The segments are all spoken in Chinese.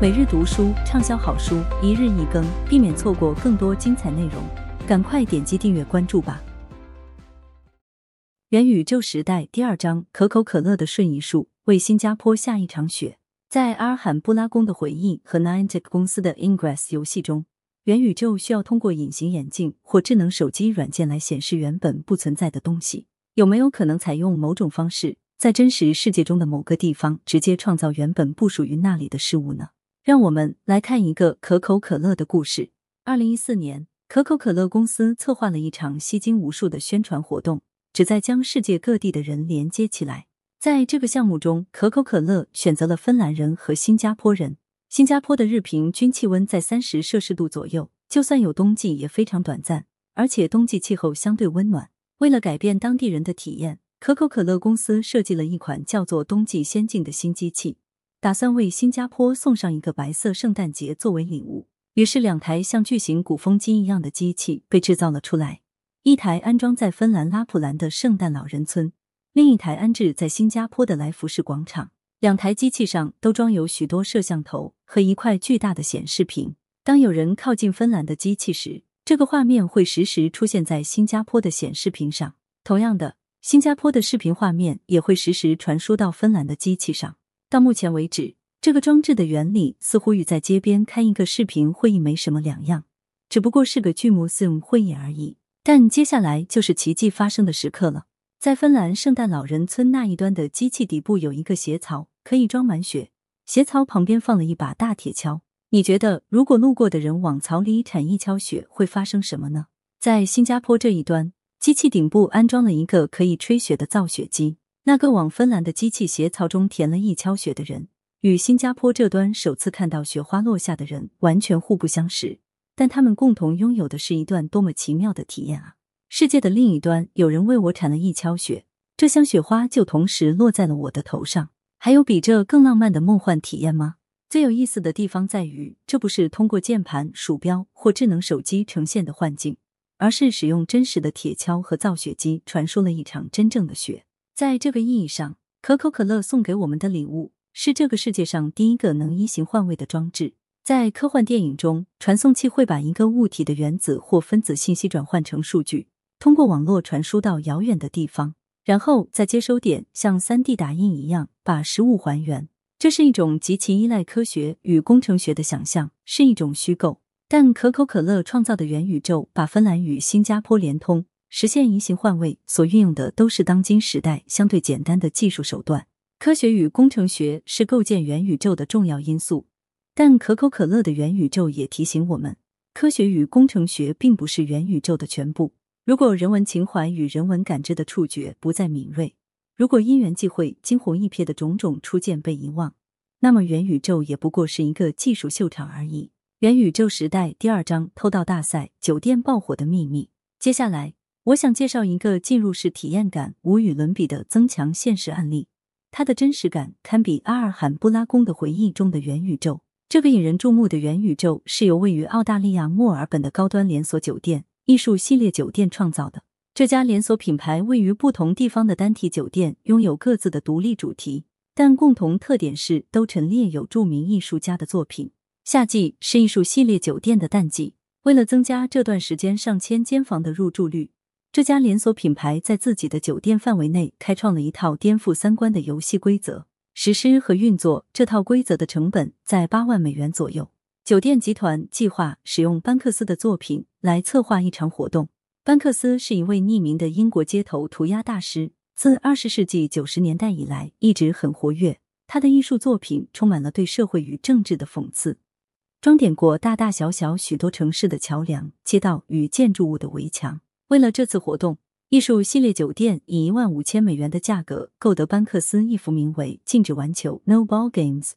每日读书畅销好书，一日一更，避免错过更多精彩内容。赶快点击订阅关注吧！元宇宙时代第二章：可口可乐的瞬移术为新加坡下一场雪。在阿尔罕布拉宫的回忆和 Niantic 公司的 Ingress 游戏中，元宇宙需要通过隐形眼镜或智能手机软件来显示原本不存在的东西。有没有可能采用某种方式，在真实世界中的某个地方直接创造原本不属于那里的事物呢？让我们来看一个可口可乐的故事。二零一四年，可口可乐公司策划了一场吸睛无数的宣传活动，旨在将世界各地的人连接起来。在这个项目中，可口可乐选择了芬兰人和新加坡人。新加坡的日平均气温在三十摄氏度左右，就算有冬季也非常短暂，而且冬季气候相对温暖。为了改变当地人的体验，可口可乐公司设计了一款叫做“冬季仙境”的新机器。打算为新加坡送上一个白色圣诞节作为礼物，于是两台像巨型鼓风机一样的机器被制造了出来，一台安装在芬兰拉普兰的圣诞老人村，另一台安置在新加坡的来福士广场。两台机器上都装有许多摄像头和一块巨大的显示屏。当有人靠近芬兰的机器时，这个画面会实时出现在新加坡的显示屏上。同样的，新加坡的视频画面也会实时传输到芬兰的机器上。到目前为止，这个装置的原理似乎与在街边开一个视频会议没什么两样，只不过是个巨幕 Zoom 会议而已。但接下来就是奇迹发生的时刻了。在芬兰圣诞老人村那一端的机器底部有一个斜槽，可以装满雪。斜槽旁边放了一把大铁锹。你觉得，如果路过的人往槽里铲一锹雪，会发生什么呢？在新加坡这一端，机器顶部安装了一个可以吹雪的造雪机。那个往芬兰的机器鞋槽中填了一锹雪的人，与新加坡这端首次看到雪花落下的人完全互不相识，但他们共同拥有的是一段多么奇妙的体验啊！世界的另一端，有人为我铲了一锹雪，这箱雪花就同时落在了我的头上。还有比这更浪漫的梦幻体验吗？最有意思的地方在于，这不是通过键盘、鼠标或智能手机呈现的幻境，而是使用真实的铁锹和造雪机传输了一场真正的雪。在这个意义上，可口可乐送给我们的礼物是这个世界上第一个能移形换位的装置。在科幻电影中，传送器会把一个物体的原子或分子信息转换成数据，通过网络传输到遥远的地方，然后在接收点像三 D 打印一样把实物还原。这是一种极其依赖科学与工程学的想象，是一种虚构。但可口可乐创造的元宇宙把芬兰与新加坡连通。实现移形换位所运用的都是当今时代相对简单的技术手段。科学与工程学是构建元宇宙的重要因素，但可口可乐的元宇宙也提醒我们，科学与工程学并不是元宇宙的全部。如果人文情怀与人文感知的触觉不再敏锐，如果因缘际会惊鸿一瞥的种种初见被遗忘，那么元宇宙也不过是一个技术秀场而已。元宇宙时代第二章：偷盗大赛，酒店爆火的秘密。接下来。我想介绍一个进入式体验感无与伦比的增强现实案例，它的真实感堪比阿尔罕布拉宫的回忆中的元宇宙。这个引人注目的元宇宙是由位于澳大利亚墨尔本的高端连锁酒店艺术系列酒店创造的。这家连锁品牌位于不同地方的单体酒店拥有各自的独立主题，但共同特点是都陈列有著名艺术家的作品。夏季是艺术系列酒店的淡季，为了增加这段时间上千间房的入住率。这家连锁品牌在自己的酒店范围内开创了一套颠覆三观的游戏规则。实施和运作这套规则的成本在八万美元左右。酒店集团计划使用班克斯的作品来策划一场活动。班克斯是一位匿名的英国街头涂鸦大师，自二十世纪九十年代以来一直很活跃。他的艺术作品充满了对社会与政治的讽刺，装点过大大小小许多城市的桥梁、街道与建筑物的围墙。为了这次活动，艺术系列酒店以一万五千美元的价格购得班克斯一幅名为《禁止玩球 No Ball Games》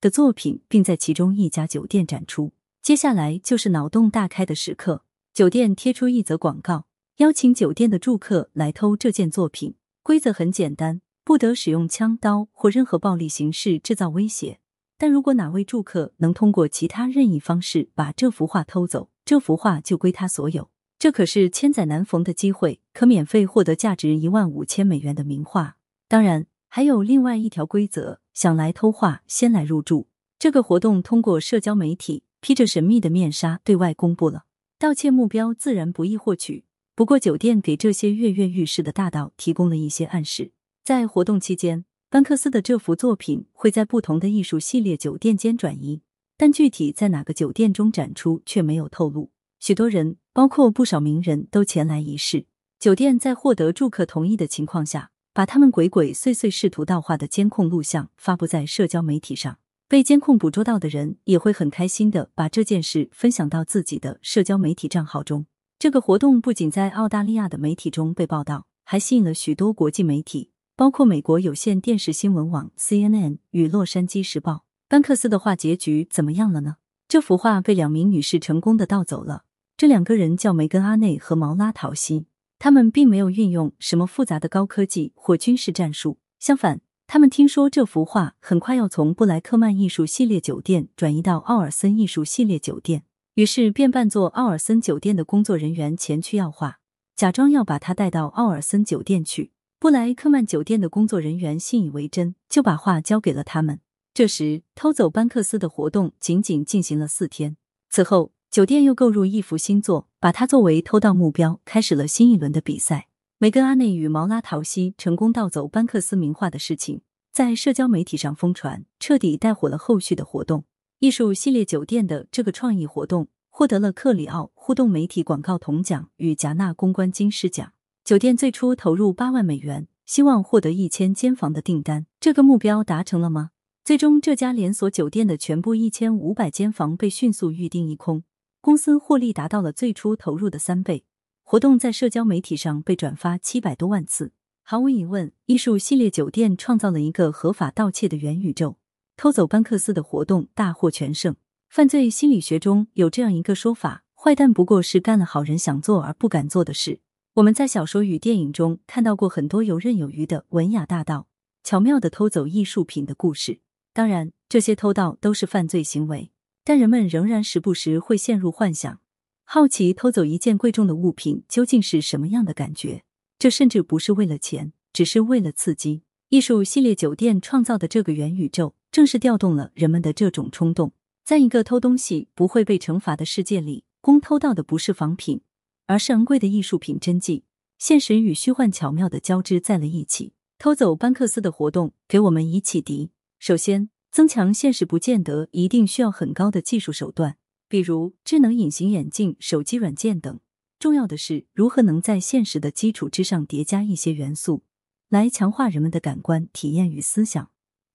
的作品，并在其中一家酒店展出。接下来就是脑洞大开的时刻，酒店贴出一则广告，邀请酒店的住客来偷这件作品。规则很简单，不得使用枪刀或任何暴力形式制造威胁。但如果哪位住客能通过其他任意方式把这幅画偷走，这幅画就归他所有。这可是千载难逢的机会，可免费获得价值一万五千美元的名画。当然，还有另外一条规则：想来偷画，先来入住。这个活动通过社交媒体披着神秘的面纱对外公布了，盗窃目标自然不易获取。不过，酒店给这些跃跃欲试的大盗提供了一些暗示。在活动期间，班克斯的这幅作品会在不同的艺术系列酒店间转移，但具体在哪个酒店中展出却没有透露。许多人，包括不少名人都前来一试。酒店在获得住客同意的情况下，把他们鬼鬼祟祟试图盗画的监控录像发布在社交媒体上。被监控捕捉到的人也会很开心的把这件事分享到自己的社交媒体账号中。这个活动不仅在澳大利亚的媒体中被报道，还吸引了许多国际媒体，包括美国有线电视新闻网 CNN 与洛杉矶时报。班克斯的画结局怎么样了呢？这幅画被两名女士成功的盗走了。这两个人叫梅根·阿内和毛拉·陶西，他们并没有运用什么复杂的高科技或军事战术，相反，他们听说这幅画很快要从布莱克曼艺术系列酒店转移到奥尔森艺术系列酒店。于是便扮作奥尔森酒店的工作人员前去要画，假装要把他带到奥尔森酒店去。布莱克曼酒店的工作人员信以为真，就把画交给了他们。这时，偷走班克斯的活动仅仅进行了四天。此后，酒店又购入一幅新作，把它作为偷盗目标，开始了新一轮的比赛。梅根·阿内与毛拉·陶西成功盗走班克斯名画的事情，在社交媒体上疯传，彻底带火了后续的活动。艺术系列酒店的这个创意活动获得了克里奥互动媒体广告铜奖与戛纳公关金狮奖。酒店最初投入八万美元，希望获得一千间房的订单。这个目标达成了吗？最终，这家连锁酒店的全部一千五百间房被迅速预订一空，公司获利达到了最初投入的三倍。活动在社交媒体上被转发七百多万次。毫无疑问，艺术系列酒店创造了一个合法盗窃的元宇宙。偷走班克斯的活动大获全胜。犯罪心理学中有这样一个说法：坏蛋不过是干了好人想做而不敢做的事。我们在小说与电影中看到过很多游刃有余的文雅大盗巧妙的偷走艺术品的故事。当然，这些偷盗都是犯罪行为，但人们仍然时不时会陷入幻想，好奇偷走一件贵重的物品究竟是什么样的感觉。这甚至不是为了钱，只是为了刺激。艺术系列酒店创造的这个元宇宙。正是调动了人们的这种冲动，在一个偷东西不会被惩罚的世界里，公偷到的不是仿品，而是昂贵的艺术品真迹。现实与虚幻巧妙的交织在了一起。偷走班克斯的活动给我们以启迪：首先，增强现实不见得一定需要很高的技术手段，比如智能隐形眼镜、手机软件等。重要的是如何能在现实的基础之上叠加一些元素，来强化人们的感官体验与思想。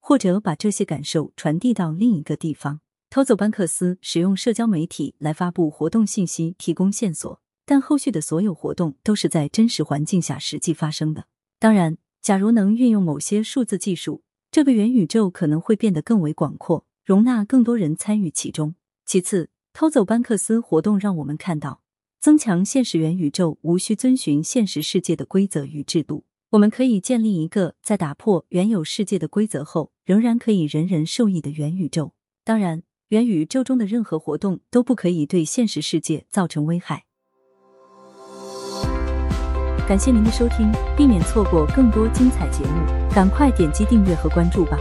或者把这些感受传递到另一个地方。偷走班克斯使用社交媒体来发布活动信息，提供线索，但后续的所有活动都是在真实环境下实际发生的。当然，假如能运用某些数字技术，这个元宇宙可能会变得更为广阔，容纳更多人参与其中。其次，偷走班克斯活动让我们看到，增强现实元宇宙无需遵循现实世界的规则与制度。我们可以建立一个在打破原有世界的规则后，仍然可以人人受益的元宇宙。当然，元宇宙中的任何活动都不可以对现实世界造成危害。感谢您的收听，避免错过更多精彩节目，赶快点击订阅和关注吧。